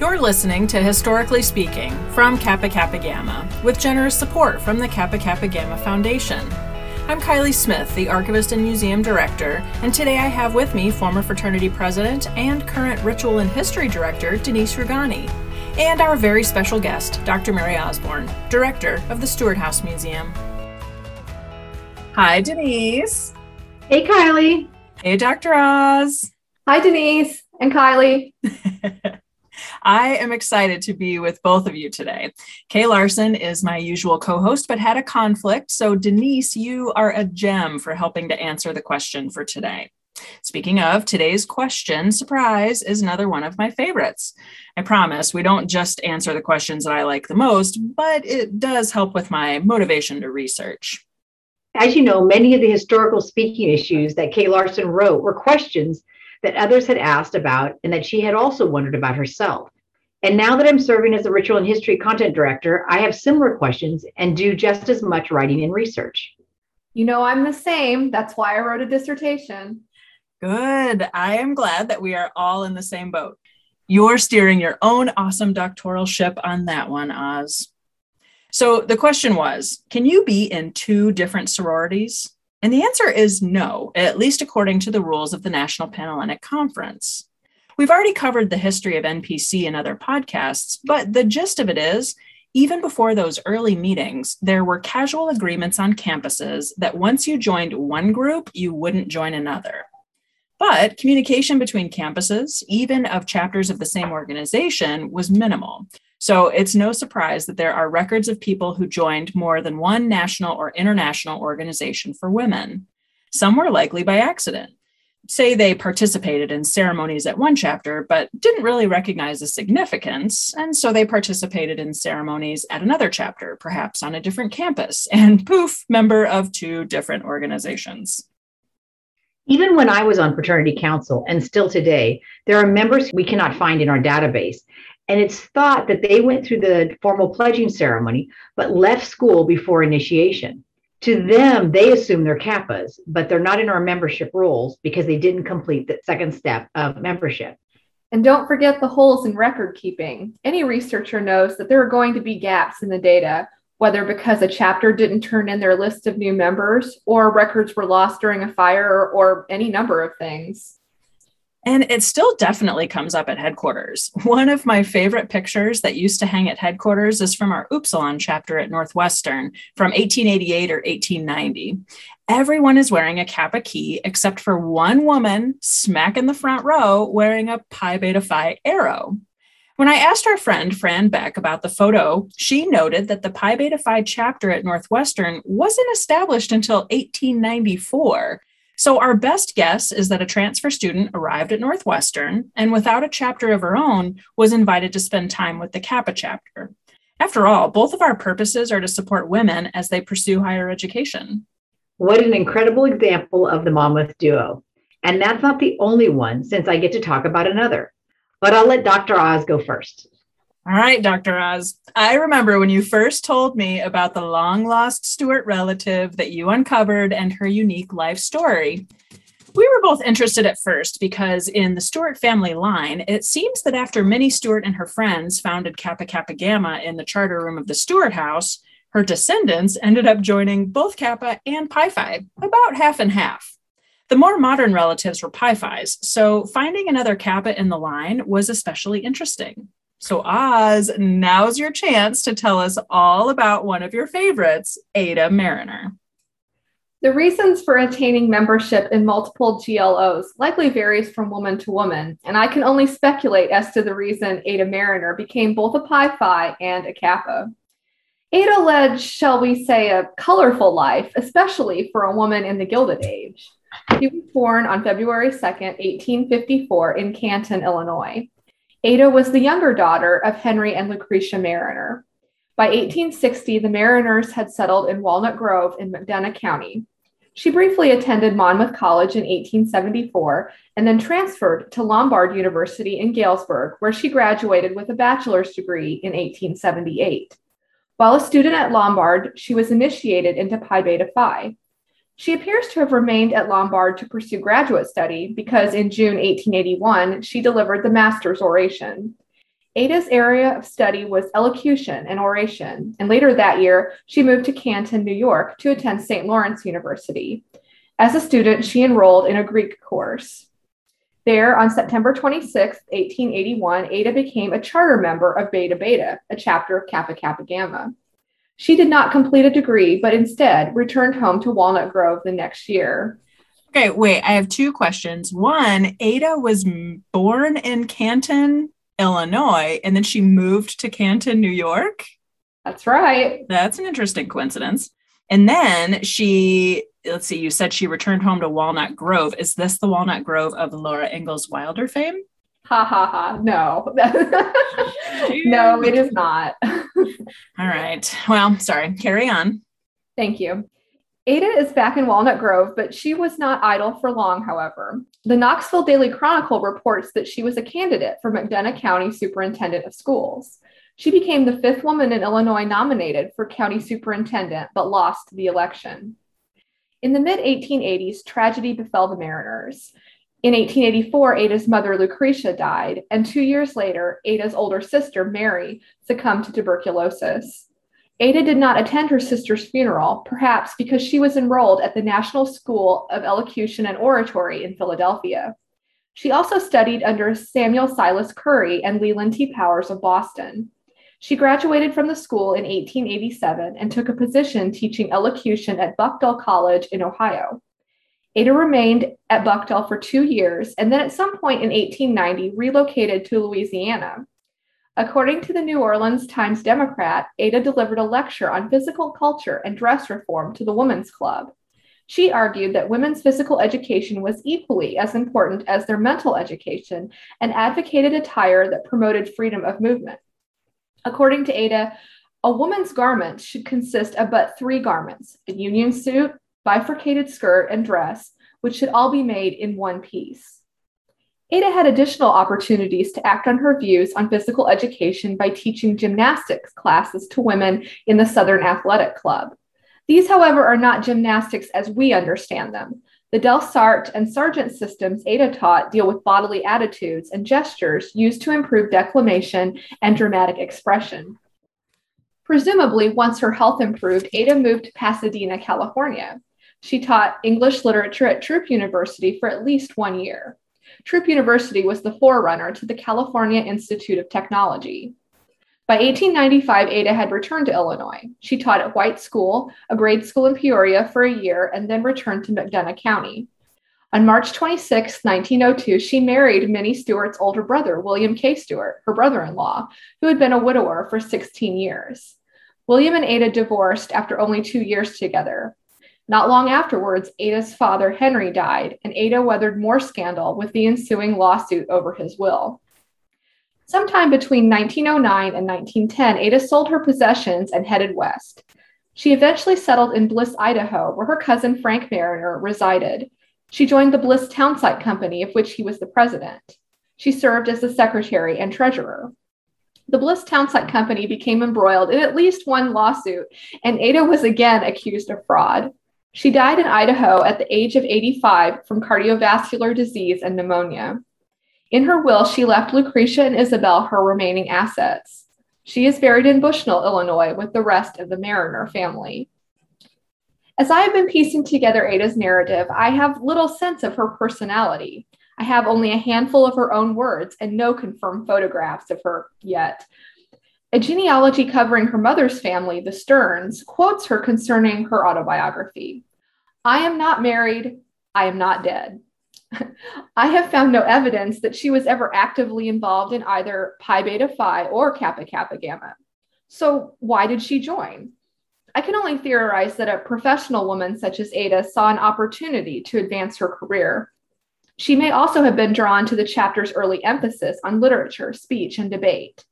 You're listening to Historically Speaking from Kappa Kappa Gamma, with generous support from the Kappa Kappa Gamma Foundation. I'm Kylie Smith, the Archivist and Museum Director, and today I have with me former fraternity president and current Ritual and History Director Denise Rugani, and our very special guest, Dr. Mary Osborne, Director of the Stewart House Museum. Hi, Denise. Hey, Kylie. Hey, Dr. Oz. Hi, Denise and Kylie. I am excited to be with both of you today. Kay Larson is my usual co host, but had a conflict. So, Denise, you are a gem for helping to answer the question for today. Speaking of, today's question, surprise, is another one of my favorites. I promise we don't just answer the questions that I like the most, but it does help with my motivation to research. As you know, many of the historical speaking issues that Kay Larson wrote were questions that others had asked about and that she had also wondered about herself. And now that I'm serving as the Ritual and History Content Director, I have similar questions and do just as much writing and research. You know, I'm the same. That's why I wrote a dissertation. Good. I am glad that we are all in the same boat. You're steering your own awesome doctoral ship on that one, Oz. So the question was Can you be in two different sororities? And the answer is no, at least according to the rules of the National Panhellenic Conference. We've already covered the history of NPC in other podcasts, but the gist of it is even before those early meetings, there were casual agreements on campuses that once you joined one group, you wouldn't join another. But communication between campuses, even of chapters of the same organization, was minimal. So it's no surprise that there are records of people who joined more than one national or international organization for women. Some were likely by accident. Say they participated in ceremonies at one chapter, but didn't really recognize the significance, and so they participated in ceremonies at another chapter, perhaps on a different campus, and poof, member of two different organizations. Even when I was on fraternity council, and still today, there are members we cannot find in our database. And it's thought that they went through the formal pledging ceremony, but left school before initiation. To them, they assume they're Kappas, but they're not in our membership rolls because they didn't complete that second step of membership. And don't forget the holes in record keeping. Any researcher knows that there are going to be gaps in the data, whether because a chapter didn't turn in their list of new members, or records were lost during a fire, or any number of things. And it still definitely comes up at headquarters. One of my favorite pictures that used to hang at headquarters is from our Upsilon chapter at Northwestern from 1888 or 1890. Everyone is wearing a Kappa key except for one woman smack in the front row wearing a Pi Beta Phi arrow. When I asked our friend Fran Beck about the photo, she noted that the Pi Beta Phi chapter at Northwestern wasn't established until 1894 so, our best guess is that a transfer student arrived at Northwestern and, without a chapter of her own, was invited to spend time with the Kappa chapter. After all, both of our purposes are to support women as they pursue higher education. What an incredible example of the Monmouth duo. And that's not the only one, since I get to talk about another. But I'll let Dr. Oz go first. All right, Dr. Oz. I remember when you first told me about the long lost Stewart relative that you uncovered and her unique life story. We were both interested at first because in the Stewart family line, it seems that after Minnie Stewart and her friends founded Kappa Kappa Gamma in the charter room of the Stewart House, her descendants ended up joining both Kappa and Pi Phi, about half and half. The more modern relatives were Pi Phis, so finding another Kappa in the line was especially interesting. So, Oz, now's your chance to tell us all about one of your favorites, Ada Mariner. The reasons for attaining membership in multiple GLOs likely varies from woman to woman, and I can only speculate as to the reason Ada Mariner became both a Pi Phi and a Kappa. Ada led, shall we say, a colorful life, especially for a woman in the Gilded Age. She was born on February 2nd, 1854, in Canton, Illinois. Ada was the younger daughter of Henry and Lucretia Mariner. By 1860, the Mariners had settled in Walnut Grove in McDonough County. She briefly attended Monmouth College in 1874 and then transferred to Lombard University in Galesburg, where she graduated with a bachelor's degree in 1878. While a student at Lombard, she was initiated into Pi Beta Phi. She appears to have remained at Lombard to pursue graduate study because in June 1881, she delivered the master's oration. Ada's area of study was elocution and oration, and later that year, she moved to Canton, New York to attend St. Lawrence University. As a student, she enrolled in a Greek course. There, on September 26, 1881, Ada became a charter member of Beta Beta, a chapter of Kappa Kappa Gamma. She did not complete a degree, but instead returned home to Walnut Grove the next year. Okay, wait, I have two questions. One, Ada was born in Canton, Illinois, and then she moved to Canton, New York. That's right. That's an interesting coincidence. And then she, let's see, you said she returned home to Walnut Grove. Is this the Walnut Grove of Laura Ingalls Wilder fame? Ha ha ha. No. no, it is not. All right. Well, sorry. Carry on. Thank you. Ada is back in Walnut Grove, but she was not idle for long, however. The Knoxville Daily Chronicle reports that she was a candidate for McDonough County Superintendent of Schools. She became the fifth woman in Illinois nominated for county superintendent, but lost the election. In the mid 1880s, tragedy befell the Mariners. In 1884, Ada's mother, Lucretia, died, and two years later, Ada's older sister, Mary, succumbed to tuberculosis. Ada did not attend her sister's funeral, perhaps because she was enrolled at the National School of Elocution and Oratory in Philadelphia. She also studied under Samuel Silas Curry and Leland T. Powers of Boston. She graduated from the school in 1887 and took a position teaching elocution at Buchtel College in Ohio. Ada remained at Buchtel for two years and then at some point in 1890 relocated to Louisiana. According to the New Orleans Times Democrat, Ada delivered a lecture on physical culture and dress reform to the Women's Club. She argued that women's physical education was equally as important as their mental education and advocated attire that promoted freedom of movement. According to Ada, a woman's garment should consist of but three garments a union suit, bifurcated skirt, and dress, which should all be made in one piece. Ada had additional opportunities to act on her views on physical education by teaching gymnastics classes to women in the Southern Athletic Club. These, however, are not gymnastics as we understand them. The Delsarte and Sargent systems Ada taught deal with bodily attitudes and gestures used to improve declamation and dramatic expression. Presumably, once her health improved, Ada moved to Pasadena, California. She taught English literature at Throop University for at least one year. Throop University was the forerunner to the California Institute of Technology. By 1895, Ada had returned to Illinois. She taught at White School, a grade school in Peoria, for a year and then returned to McDonough County. On March 26, 1902, she married Minnie Stewart's older brother, William K. Stewart, her brother in law, who had been a widower for 16 years. William and Ada divorced after only two years together. Not long afterwards, Ada's father, Henry, died, and Ada weathered more scandal with the ensuing lawsuit over his will. Sometime between 1909 and 1910, Ada sold her possessions and headed west. She eventually settled in Bliss, Idaho, where her cousin Frank Mariner resided. She joined the Bliss Townsite Company, of which he was the president. She served as the secretary and treasurer. The Bliss Townsite Company became embroiled in at least one lawsuit, and Ada was again accused of fraud. She died in Idaho at the age of 85 from cardiovascular disease and pneumonia. In her will, she left Lucretia and Isabel her remaining assets. She is buried in Bushnell, Illinois, with the rest of the Mariner family. As I have been piecing together Ada's narrative, I have little sense of her personality. I have only a handful of her own words and no confirmed photographs of her yet. A genealogy covering her mother's family, the Stearns, quotes her concerning her autobiography I am not married, I am not dead. I have found no evidence that she was ever actively involved in either Pi Beta Phi or Kappa Kappa Gamma. So, why did she join? I can only theorize that a professional woman such as Ada saw an opportunity to advance her career. She may also have been drawn to the chapter's early emphasis on literature, speech, and debate.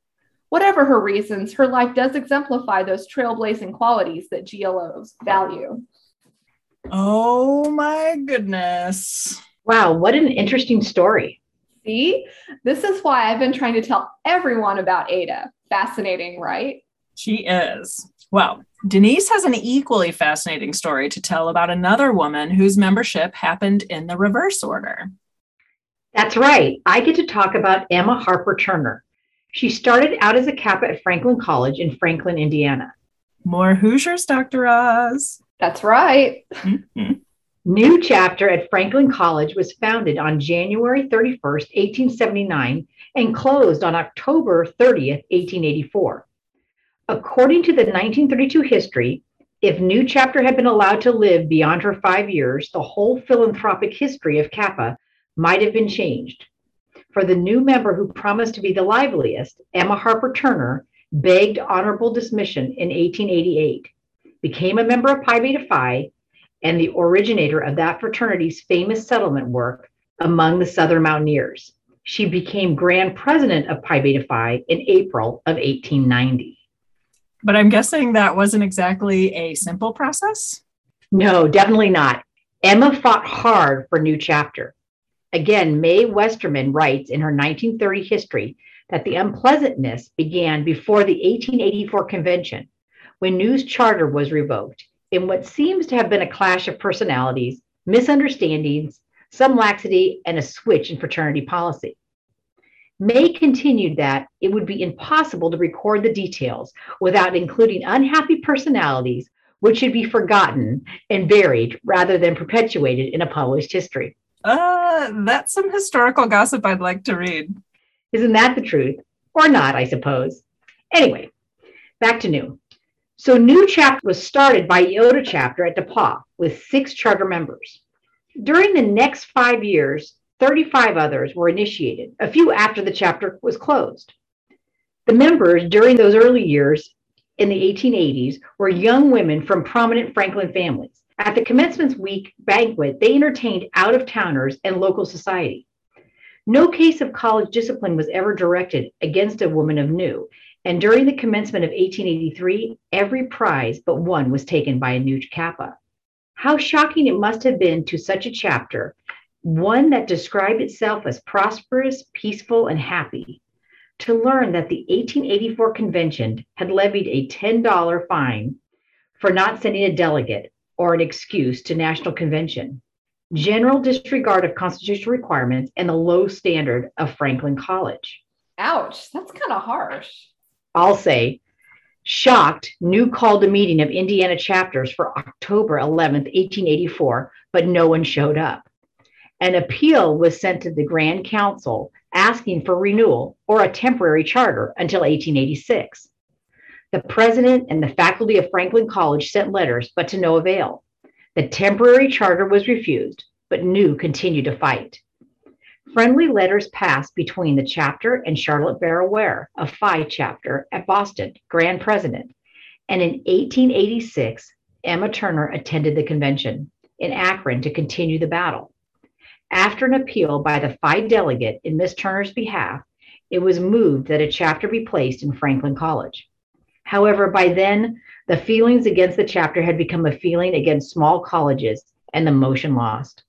Whatever her reasons, her life does exemplify those trailblazing qualities that GLOs value. Oh my goodness. Wow, what an interesting story. See, this is why I've been trying to tell everyone about Ada. Fascinating, right? She is. Well, Denise has an equally fascinating story to tell about another woman whose membership happened in the reverse order. That's right. I get to talk about Emma Harper Turner. She started out as a Kappa at Franklin College in Franklin, Indiana. More Hoosiers, Dr. Oz. That's right. Mm-hmm. Nu chapter at Franklin College was founded on January 31st, 1879, and closed on October 30th, 1884. According to the 1932 history, if Nu Chapter had been allowed to live beyond her five years, the whole philanthropic history of Kappa might have been changed. For the new member who promised to be the liveliest, Emma Harper Turner, begged honorable dismission in 1888, became a member of Pi Beta Phi, and the originator of that fraternity's famous settlement work among the Southern Mountaineers. She became Grand President of Pi Beta Phi in April of 1890. But I'm guessing that wasn't exactly a simple process. No, definitely not. Emma fought hard for Nu Chapter. Again, May Westermann writes in her 1930 history that the unpleasantness began before the 1884 convention when Nu's charter was revoked in what seems to have been a clash of personalities, misunderstandings, some laxity, and a switch in fraternity policy. May continued that it would be impossible to record the details without including unhappy personalities, which should be forgotten and buried rather than perpetuated in a published history. Uh, that's some historical gossip I'd like to read. Isn't that the truth? Or not, I suppose. Anyway, back to Nu. So, Nu Chapter was started by Iota Chapter at DePauw with six charter members. During the next five years, 35 others were initiated, a few after the chapter was closed. The members during those early years in the 1880s were young women from prominent Franklin families. At the commencement week banquet, they entertained out of towners and local society. No case of college discipline was ever directed against a woman of Nu, and during the commencement of 1883, every prize but one was taken by a new Kappa. How shocking it must have been to such a chapter one that described itself as prosperous, peaceful, and happy, to learn that the 1884 convention had levied a $10 fine for not sending a delegate or an excuse to national convention, general disregard of constitutional requirements, and the low standard of Franklin College. Ouch, that's kind of harsh. I'll say, shocked, Nu called a meeting of Indiana chapters for October 11th, 1884, but no one showed up. An appeal was sent to the Grand Council asking for renewal or a temporary charter until 1886. The president and the faculty of Franklin College sent letters, but to no avail. The temporary charter was refused, but Nu continued to fight. Friendly letters passed between the chapter and Charlotte Barrell Ware of Phi chapter at Boston, Grand President. And in 1886, Emma Turner attended the convention in Akron to continue the battle. After an appeal by the Phi delegate in Miss Turner's behalf, it was moved that a chapter be placed in Franklin College. However, by then, the feelings against the chapter had become a feeling against small colleges and the motion lost.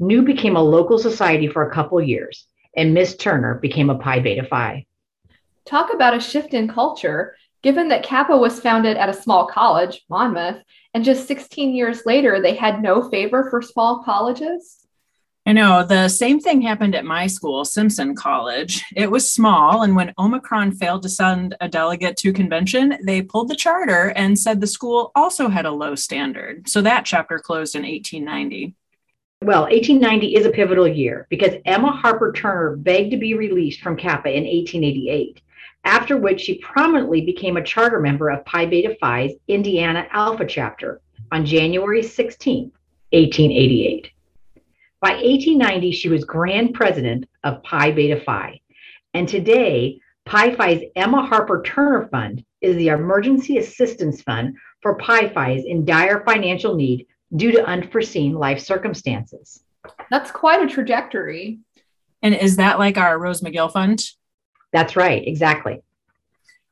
Nu became a local society for a couple years, and Miss Turner became a Pi Beta Phi. Talk about a shift in culture, given that Kappa was founded at a small college, Monmouth, and just 16 years later, they had no favor for small colleges? I know the same thing happened at my school, Simpson College. It was small, and when Omicron failed to send a delegate to convention, they pulled the charter and said the school also had a low standard. So that chapter closed in 1890. Well, 1890 is a pivotal year because Emma Harper Turner begged to be released from Kappa in 1888, after which she prominently became a charter member of Pi Beta Phi's Indiana Alpha chapter on January 16, 1888. By 1890, she was grand president of Pi Beta Phi. And today, Pi Phi's Emma Harper Turner Fund is the emergency assistance fund for Pi Phi's in dire financial need due to unforeseen life circumstances. That's quite a trajectory. And is that like our Rose McGill Fund? That's right, exactly.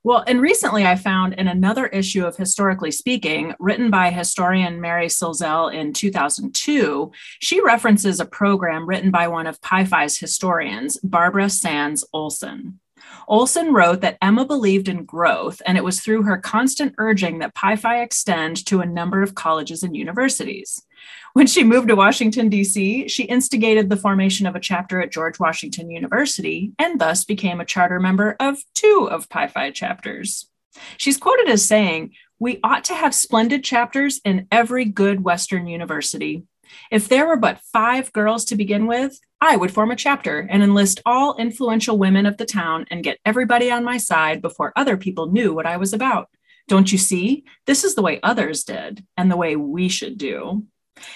Well, and recently I found in another issue of Historically Speaking, written by historian Mary Silzel in 2002, she references a program written by one of Pi Phi's historians, Barbara Sands Olson. Olson wrote that Emma believed in growth, and it was through her constant urging that Pi Phi extend to a number of colleges and universities. When she moved to Washington, D.C., she instigated the formation of a chapter at George Washington University and thus became a charter member of two of Pi Phi chapters. She's quoted as saying, We ought to have splendid chapters in every good Western university. If there were but five girls to begin with, I would form a chapter and enlist all influential women of the town and get everybody on my side before other people knew what I was about. Don't you see? This is the way others did and the way we should do.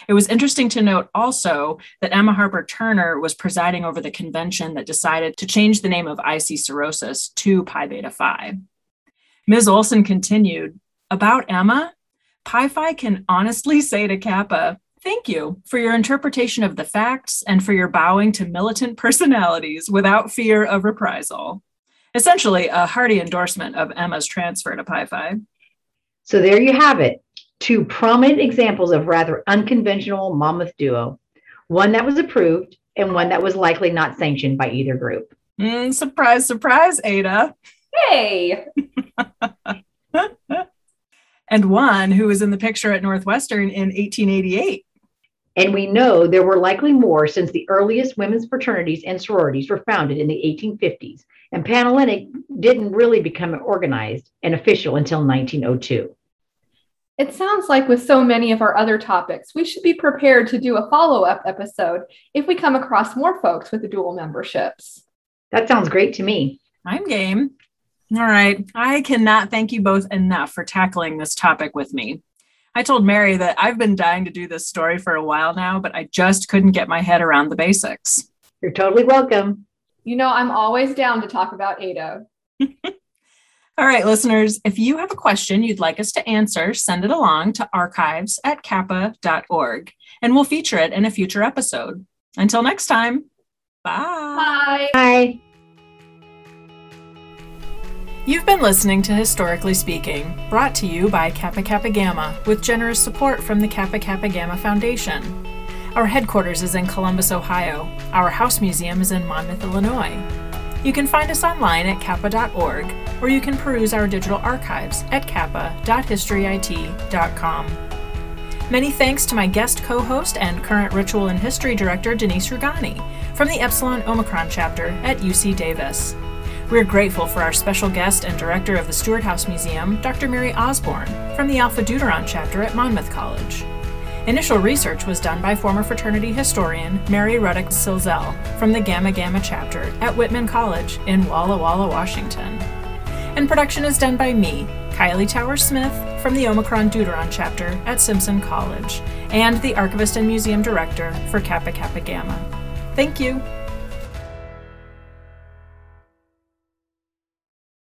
It was interesting to note also that Emma Harper Turner was presiding over the convention that decided to change the name of IC Sorosis to Pi Beta Phi. Ms. Olson continued About Emma, Pi Phi can honestly say to Kappa, Thank you for your interpretation of the facts and for your bowing to militant personalities without fear of reprisal. Essentially, a hearty endorsement of Emma's transfer to Pi Phi. So there you have it two prominent examples of rather unconventional Monmouth duo one that was approved and one that was likely not sanctioned by either group. Mm, surprise, surprise, Ada. Hey! and one who was in the picture at Northwestern in 1888. And we know there were likely more since the earliest women's fraternities and sororities were founded in the 1850s, and Panhellenic didn't really become organized and official until 1902. It sounds like with so many of our other topics, we should be prepared to do a follow up episode if we come across more folks with dual memberships. That sounds great to me. I'm game. All right. I cannot thank you both enough for tackling this topic with me. I told Mary that I've been dying to do this story for a while now, but I just couldn't get my head around the basics. You're totally welcome. You know, I'm always down to talk about Ada. All right, listeners, if you have a question you'd like us to answer, send it along to archives at kappa.org and we'll feature it in a future episode. Until next time, bye. Bye. Bye. You've been listening to Historically Speaking, brought to you by Kappa Kappa Gamma with generous support from the Kappa Kappa Gamma Foundation. Our headquarters is in Columbus, Ohio. Our house museum is in Monmouth, Illinois. You can find us online at kappa.org, or you can peruse our digital archives at kappa.historyit.com. Many thanks to my guest co host and current Ritual and History Director, Denise Rugani, from the Epsilon Omicron chapter at UC Davis. We're grateful for our special guest and director of the Stewart House Museum, Dr. Mary Osborne, from the Alpha Deuteron chapter at Monmouth College. Initial research was done by former fraternity historian Mary Ruddock Silzel from the Gamma Gamma chapter at Whitman College in Walla Walla, Washington. And production is done by me, Kylie Tower Smith, from the Omicron Deuteron chapter at Simpson College, and the archivist and museum director for Kappa Kappa Gamma. Thank you.